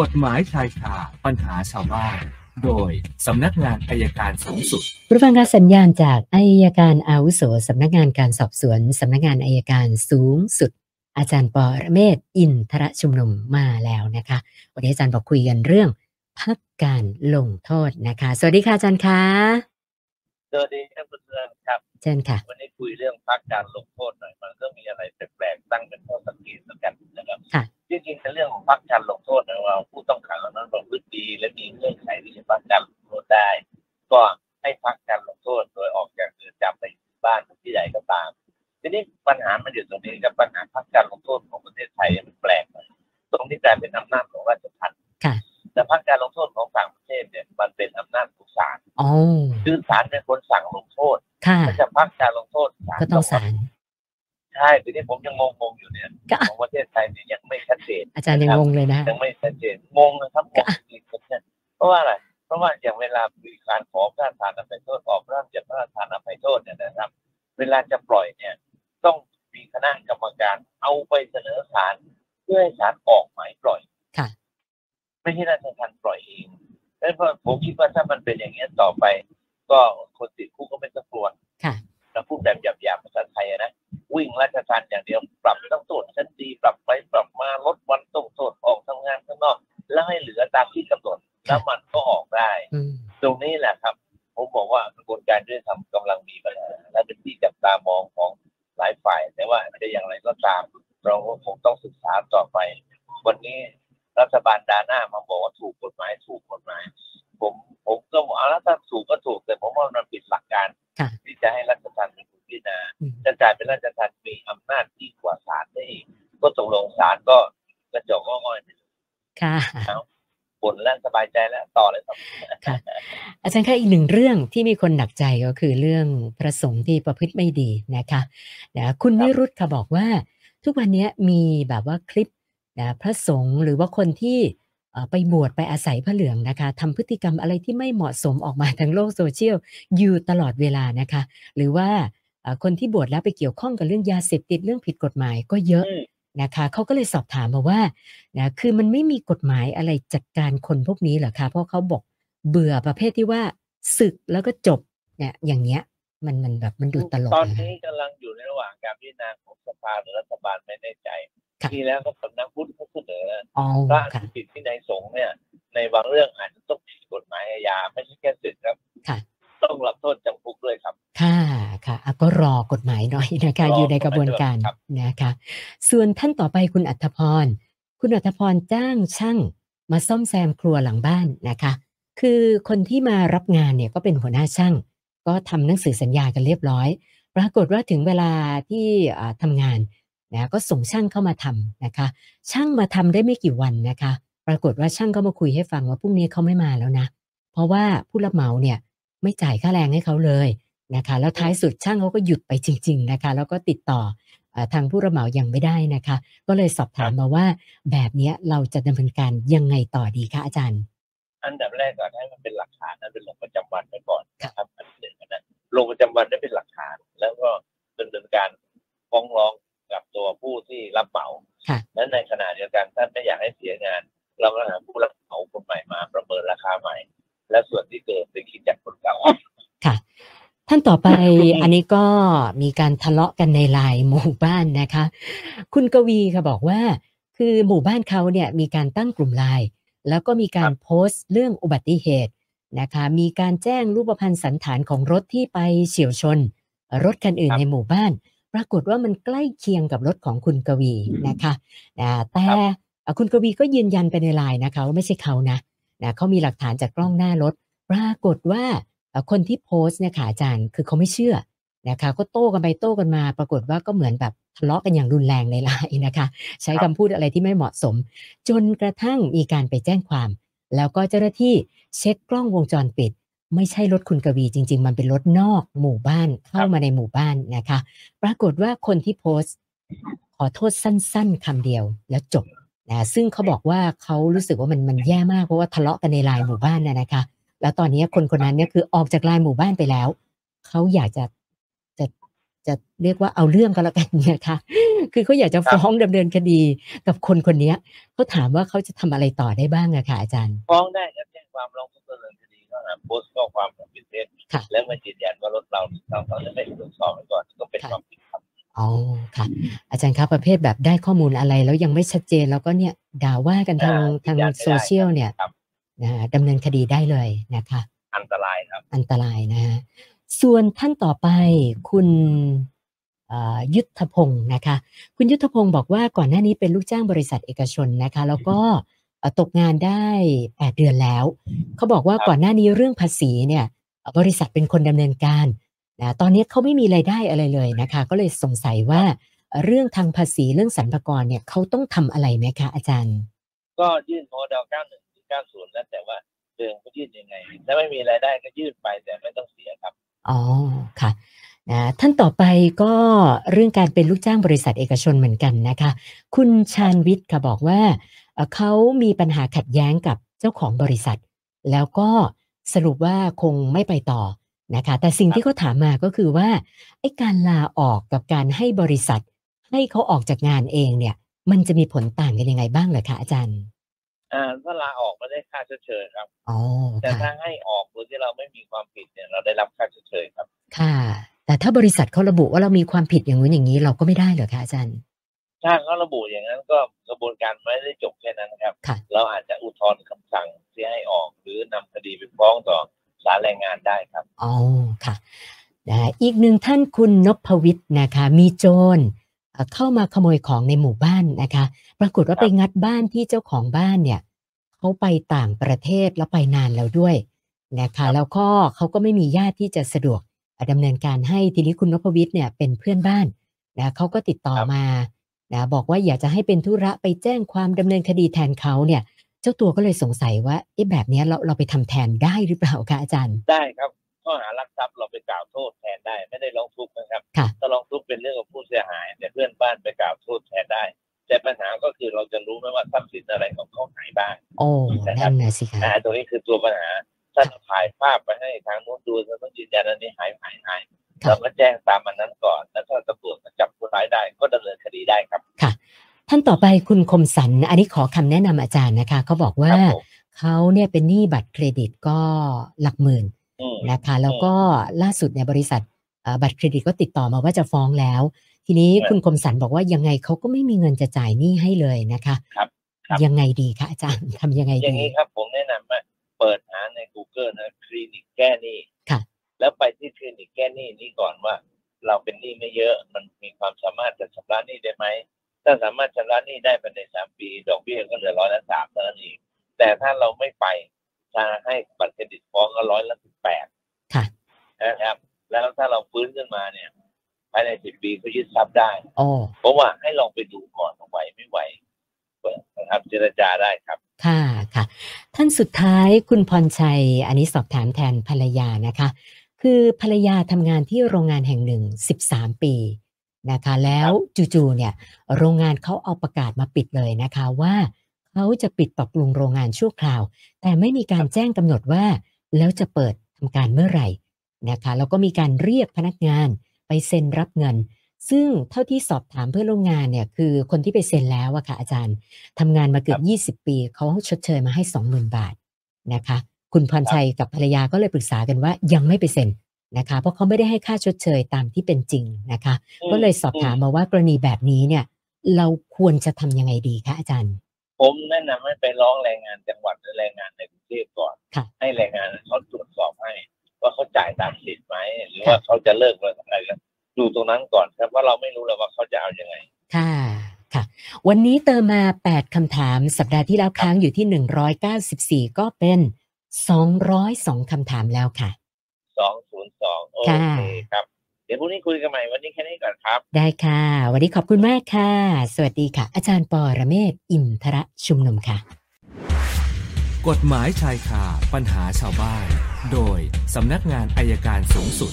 กฎหมายชายคาปัญหาชาวบ้านโดยสำนักงานอัยการสูงสุดผู้ฟังการสัญญาณจากอัยการอาวุโสสำนักงานการสอบสวนสำนักงานอัยการสูงสุด อาจารย์ปอระเมศวร์อินทรชุมนุมมาแล้วนะคะวันนี้อาจารย์บอกคุยกันเรื่องพักการลงโทษนะคะ สวัสดีค่ะอาจารย์คะสวัสดีครับคุณเพื่อนครับเชิญค่ะ วันนี้คุยเรื่องพักการลงโทษหน่อยมันก็มีอะไรแปลกๆตั้งเป็นข้อสังเกตเหมือนกันนะครับค่ะ จริงๆในเรื่องของพักการลงโทษนะว่าผู้ต้องขังเหล่านั้นประพฤติดีและมีเงื่อนไขที่จะพักการลงโทษได้ ก็ให้พักการลงโทษโดยออกจากเรือนจำไปบ้านที่ใดก็ตามทีนี้ปัญหามันอยู่ตรงนี้กับปัญหาพักการลงโทษของประเทศไทยมันแปลกหน่อยตรงที่กลายเป็นอำนาจของราชทัณฑ์ค่ะแต่พักการลงโทษของต่างประเทศเนี่ยมันเป็นอำนาจของศาลอ๋อคือศาลเป็นคนสั่งลงโทษค่ะถ้าจะพักการลงโทษศาลก็ต้องศาล ใช่ทีนี้ผมยังงงๆอยู่เนี่ยก็ของประเทศไทยเนี่ยยังไม่ชัดเจน อาจารย์ยังงงเลยนะยังไม่ชัดเจนงงนะครับงงจริงๆเนี่ยเพราะว่าอะไรเพราะว่าอย่างเวลามีการขอพระราชทานอภัยโทษออกพระราชพระราชทานอภัยโทษเนี่ยนะครับ เวลาจะปล่อยเนี่ย ต้องมีคณะกรรมการเอาไปเสนอศาลเพื่อให้ศาลออกหมายปล่อยค่ะไม่ใช่ราชทัณฑ์ปล่อยเองแล้วพอผมคิดว่าถ้ามันเป็นอย่างนี้ยต่อไป ก็คนติดคุกก็ไม่ต้องกลัวค่ะ เราพูดแบบหยาบๆภาษาไทยอะนะวิ่งราชทัณฑ์อย่างเดียวปรับต้องโทษชั้นดีปรับไปปรับมาลดวันต้องโทษออกทำงานข้างนอก แล้วให้เหลือตามที่กำหนดแล้วมันก็ออกได้อืมตรงนี้แหละครับ ผมบอกว่ากระบวนการยุติธรรมกำลังมี อาจารย์คะอีกหนึ่งเรื่องที่มีคนหนักใจก็คือเรื่องพระสงฆ์ที่ประพฤติไม่ดีนะคะนะคุณครับวิรุธค่ะบอกว่า ทุกวันนี้มีแบบว่าคลิปนะพระสงฆ์หรือว่าคนที่เอ่อไปบวชไปอาศัยพระเหลืองนะคะทำพฤติกรรมอะไรที่ไม่เหมาะสมออกมาทางโลกโซเชียลอยู่ตลอดเวลานะคะ หรือว่าเอ่อคนที่บวชแล้วไปเกี่ยวข้องกับเรื่องยาเสพติดเรื่องผิดกฎหมายก็เยอะอืมนะคะเขาก็เลยสอบถามมาว่านะคือมันไม่มีกฎหมายอะไรจัดการคนพวกนี้เหรอคะเพราะเขาบอก เบื่อประเภทที่ว่าศึกแล้วก็จบเนี่ยอย่างเงี้ย มันมันแบบมันดูตลกตอนนะนี้กำลังอยู่ในระหว่างการพิจารณาของสภาหรือรัฐบาลไม่แน่ใจค่ะทีแล้วก็สำนักพุทธเขาเสนออ๋อพระค่ะที่ผิดที่ในยสงฆ์เนี่ย ในบางเรื่องอาจจะต้องผิดกฎหมายอาญาไม่ใช่แค่ศึกครับค่ะต้องรับโทษจำคุกด้วยครับ ค่ะ ค่ะอะก็รอกฎหมายหน่อยนะคะรออยู่ในกระบวนการครับนะคะ ส่วนท่านต่อไปคุณอัธพร คุณอัธพรจ้างช่างมาซ่อมแซมครัวหลังบ้านนะคะ คือคนที่มารับงานเนี่ยก็เป็นหัวหน้าช่าง ก็ทำหนังสือสัญญากันเรียบร้อย ปรากฏว่าถึงเวลาที่อ่าทำงานนะก็ส่งช่างเข้ามาทำนะคะ ช่างมาทำได้ไม่กี่วันนะคะ ปรากฏว่าช่างก็มาคุยให้ฟังว่าพรุ่งนี้เขาไม่มาแล้วนะ เพราะว่าผู้รับเหมาเนี่ยไม่จ่ายค่าแรงให้เขาเลยนะคะ แล้วท้ายสุดช่างเขาก็หยุดไปจริง ๆนะคะ แล้วก็ติดต่อทางผู้รับเหมายังไม่ได้นะคะ ก็เลยสอบถามมาว่าแบบนี้เราจะดำเนินการยังไงต่อดีคะอาจารย์ อันดับแรกก่อนให้มันเป็นหลักฐานนะเป็นลงประจำวันไปก่อนนะครับอันหนึ่งนะลงประจำวันได้เป็นหลักฐาน แล้วก็ดำเนินการฟ้องร้องกับตัวผู้ที่รับเหมาค่ะและในขณะเดียวกันถ้าไม่อยากให้เสียงาน เราก็หาผู้รับเหมาคนใหม่มาประเมินราคาใหม่ และส่วนที่เกิดไปคิดจากคนเก่าค่ะ ท่านต่อไปอันนี้ก็มีการทะเลาะกันในไลน์หมู่บ้านนะคะ คุณกวีค่ะบอกว่า คือหมู่บ้านเขาเนี่ยมีการตั้งกลุ่มไลน์ แล้วก็มีการโพสต์เรื่องอุบัติเหตุนะคะ มีการแจ้งรูปพรรณสันฐานของรถที่ไปเฉียวชน รถคันอื่นครับในหมู่บ้าน ปรากฏว่ามันใกล้เคียงกับรถของคุณกวีนะคะนะแต่ครับเอ่อคุณกวีก็ยืนยันไปในไลน์นะคะว่าไม่ใช่เขานะนะเขามีหลักฐานจากกล้องหน้ารถ ปรากฏว่าเอ่อคนที่โพสต์เนี่ยค่ะอาจารย์คือเขาไม่เชื่อนะคะก็โต้กันไปโต้กันมา ปรากฏว่าก็เหมือนแบบ ทะเลาะกันอย่างรุนแรงในไลน์นะคะ ใช้ครัคำบพูดอะไรที่ไม่เหมาะสม จนกระทั่งมีการไปแจ้งความ แล้วก็เจ้าหน้าที่เช็คกล้องวงจรปิด ไม่ใช่รถคุณกวีจริง ๆ มันเป็นรถนอกหมู่บ้านเข้ามาในหมู่บ้านนะคะ ปรากฏว่าคนที่โพสต์ ขอโทษสั้น ๆคำเดียวแล้วจบนะซึ่งเขาบอกว่าเขารู้สึกว่ามันมันแย่มากเพราะว่าทะเลาะกันในไลน์หมู่บ้านนะนะคะ แล้วตอนนี้คนคนนั้นเนี่ยคือออกจากไลน์หมู่บ้านไปแล้ว เขาอยากจะ จะจะเรียกว่าเอาเรื่องก็แล้วกันนะคะคือเขาอยากจะฟ้องดำเนินคดีกับคนคนเนี้ยเขาถามว่าเขาจะทำอะไรต่อได้บ้างอะค่ะอาจารย์ ฟ้องได้ครับแจ้งความร้องทุกข์ดำเนินคดีข้อหาโพสต์ข้อความของผิดเท็จค่ะและไม่ยืนยันว่ารถเราเราเราจะไม่ตรวจสอบไว้ก่อนก็เป็นความผิดครับอ๋อค่ะ อาจารย์ครับประเภทแบบได้ข้อมูลอะไรแล้วยังไม่ชัดเจนแล้วก็เนี่ยด่าว่ากันทางอ่าทางยืนยันไม่ได้โซเชียลเนี่ยครับนะดำเนินคดีได้เลยนะคะ อันตรายครับ อันตรายนะฮะ ส่วนท่านต่อไปคุณเอ่อยุทธพงศ์นะคะ คุณยุทธพงศ์บอกว่าก่อนหน้านี้เป็นลูกจ้างบริษัทเอกชนนะคะ แล้วก็เอ่อตกงานได้ 8 เดือนแล้ว เขาบอกว่าครับก่อนหน้านี้เรื่องภาษีเนี่ยเอ่อบริษัทเป็นคนดำเนินการนะตอนนี้เขาไม่มีรายได้อะไรเลยนะคะ ก็เลยสงสัยว่าเอ่อเรื่องทางภาษีเรื่องสรรพากรเนี่ยเขาต้องทำอะไรไหมคะอาจารย์ ก็ยื่นโมเดล91ถึง90แล้วแต่ว่าเดิมเขายื่นยังไงถ้าไม่มีรายได้ก็ยื่นไปแต่ไม่ต้องเสียครับ อ๋อค่ะนะท่านต่อไปก็เรื่องการเป็นลูกจ้างบริษัทเอกชนเหมือนกันนะคะ คุณชาญวิทย์ค่ะบอกว่าเอ่อเขามีปัญหาขัดแย้งกับเจ้าของบริษัท แล้วก็สรุปว่าคงไม่ไปต่อนะคะ แต่สิ่งที่เขาถามมาก็คือว่าไอ้การลาออกกับการให้บริษัท ให้เขาออกจากงานเองเนี่ย มันจะมีผลต่างกันยังไงบ้างเหรอคะอาจารย์อ่าถ้าลาออกไม่ได้ค่าชดเชยครับอ๋อแต่ค่ะถ้าให้ออกโดย ที่เราไม่มีความผิดเนี่ยเราได้รับค่าชดเชยครับ ค่ะ แต่ถ้าบริษัทเขาระบุว่าเรามีความผิดอย่างนู้นอย่างนี้เราก็ไม่ได้เหรอคะอาจารย์ ถ้าเขาระบุอย่างนั้นก็กระบวนการไม่ได้จบแค่นั้นครับค่ะเราอาจจะอุทธรณ์คำสั่งที่ให้ออกหรือนำคดีไปฟ้องต่อศาลแรงงานได้ครับอ๋อค่ะนะอีกหนึ่งท่านคุณนพวิทย์นะคะ มีโจรเอ่อเข้ามาขโมยของในหมู่บ้านนะคะ ปรากฏว่าครับไปงัดบ้านที่เจ้าของบ้านเนี่ยเขาไปต่างประเทศแล้วไปนานแล้วด้วย นะคะแล้วก็เขาก็ไม่มีญาติที่จะสะดวกดำเนินการให้ทีนี้คุณนพวิทย์เนี่ยเป็นเพื่อนบ้านนะเขาก็ติดต่อมานะบอกว่าอยากจะให้เป็นธุระไปแจ้งความดำเนินคดีแทนเขาเนี่ย เจ้าตัวก็เลยสงสัยว่าเอ๊ะแบบเนี้ยเราเราไปทำแทนได้หรือเปล่าคะอาจารย์ ได้ครับข้อหารักทรัพย์เราไปกล่าวโทษแทนได้ไม่ได้ร้องทุกข์นะครับค่ะถ้าร้องทุกข์เป็นเรื่องของผู้เสียหายแต่เพื่อนบ้านไปกล่าวโทษแทนได้ แต่ปัญหาก็คือเราจะรู้ไหมว่าทรัพย์สินอะไรของเขาหายบ้างโอ้นั่นนะสิคะอ่าตรงนี้คือตัวปัญหา ถ้าเราถ่ายภาพไปให้ทางนู้นดูเราต้องยืนยันอันนี้หายหายหายค่ะเราก็แจ้งตามมันนั้นก่อน แล้วถ้าตำรวจมาจับคนร้ายได้ก็ดำเนินคดีได้ครับท่านต่อไปคุณคมสันอันนี้ขอคำแนะนำอาจารย์นะคะเขาบอกว่าครับผมเขาเนี่ยเป็นหนี้บัตรเครดิตก็หลักหมื่นอืมนะคะ แล้วก็ล่าสุดเนี่ยบริษัทเอ่อบัตรเครดิตก็ติดต่อมาว่าจะฟ้องแล้ว ทีนี้ครับคุณคมสันบอกว่ายังไงเขาก็ไม่มีเงินจะจ่ายหนี้ให้เลยนะคะ ครับครับยังไงดีคะอาจารย์ทำยังไงอย่าดีงนี้ครับ ผมแนะนำว่า เปิดหาใน Google นะคลินิกแก้หนี้ค่ะแล้วไปที่คลินิกแก้หนี้นี้ก่อนว่า เราเป็นหนี้ไม่เยอะ มันมีความสามารถจะชำระหนี้ได้ไหมถ้าสามารถชำระหนี้ได้ภายในสามปี ดอกเบี้ยก็เหลือร้อยละสามเท่านั้นเองแต่ถ้าเราไม่ไปจะให้บัตรเครดิตฟ้องก็ร้อยละสิบแปดค่ะนะครับ แล้วถ้าเราฟื้นขึ้นมาเนี่ยภายในสิบปีก็ยึดทรัพย์ได้โอ้เพราะว่าให้ลองไปดูก่อนว่าไหวไม่ไหว นะครับเจรจาได้ครับ ค่ะค่ะ ท่านสุดท้ายคุณพรชัย อันนี้สอบถามแทนภรรยานะคะ คือภรรยาทำงานที่โรงงานแห่งหนึ่ง13ปีนะคะ แล้วจู่ๆเนี่ย โรงงานเขาเอาประกาศมาปิดเลยนะคะว่าเขาจะปิดปรับปรุงโรงงานชั่วคราว แต่ไม่มีการแจ้งกำหนดว่า แล้วจะเปิดทำการเมื่อไหร่นะคะแล้วก็มีการเรียกพนักงานไปเซ็นรับเงิน ซึ่งเท่าที่สอบถามเพื่อนร่วมงานเนี่ยคือคนที่ไปเซ็นแล้วอะค่ะอาจารย์ทำงานมาเกือบ 20 ปี เขาชดเชยมาให้ 20,000 บาทนะคะ คุณพรชัยกับภรรยาก็เลยปรึกษากันว่ายังไม่ไปเซ็นนะคะ เพราะเขาไม่ได้ให้ค่าชดเชยตามที่เป็นจริงนะคะ ก็เลยสอบถามมาว่ากรณีแบบนี้เนี่ย เราควรจะทำยังไงดีคะอาจารย์ ผมแนะนำให้ไปร้องแรงงานจังหวัดหรือแรงงานในกรุงเทพก่อนค่ะให้แรงงานเขาตรวจสอบให้ ว่าเขาจ่ายตามสิทธิ์ไหมหรือว่าเขาจะเลิก วันนี้เติมมา 8 คำถาม สัปดาห์ที่แล้วค้างอยู่ที่ 194 ก็เป็น 202 คำถามแล้วค่ะสองศูนย์สองโอค่ะเคครับ เดี๋ยวพรุ่งนี้คุยกันใหม่ วันนี้แค่นี้ก่อนครับ ได้ค่ะ วันนี้ขอบคุณมากค่ะ สวัสดีค่ะ อาจารย์ปอระเมศวร์อินทระชุมนุมค่ะ กฎหมายชายคาปัญหาชาวบ้าน โดยสำนักงานอายการสูงสุด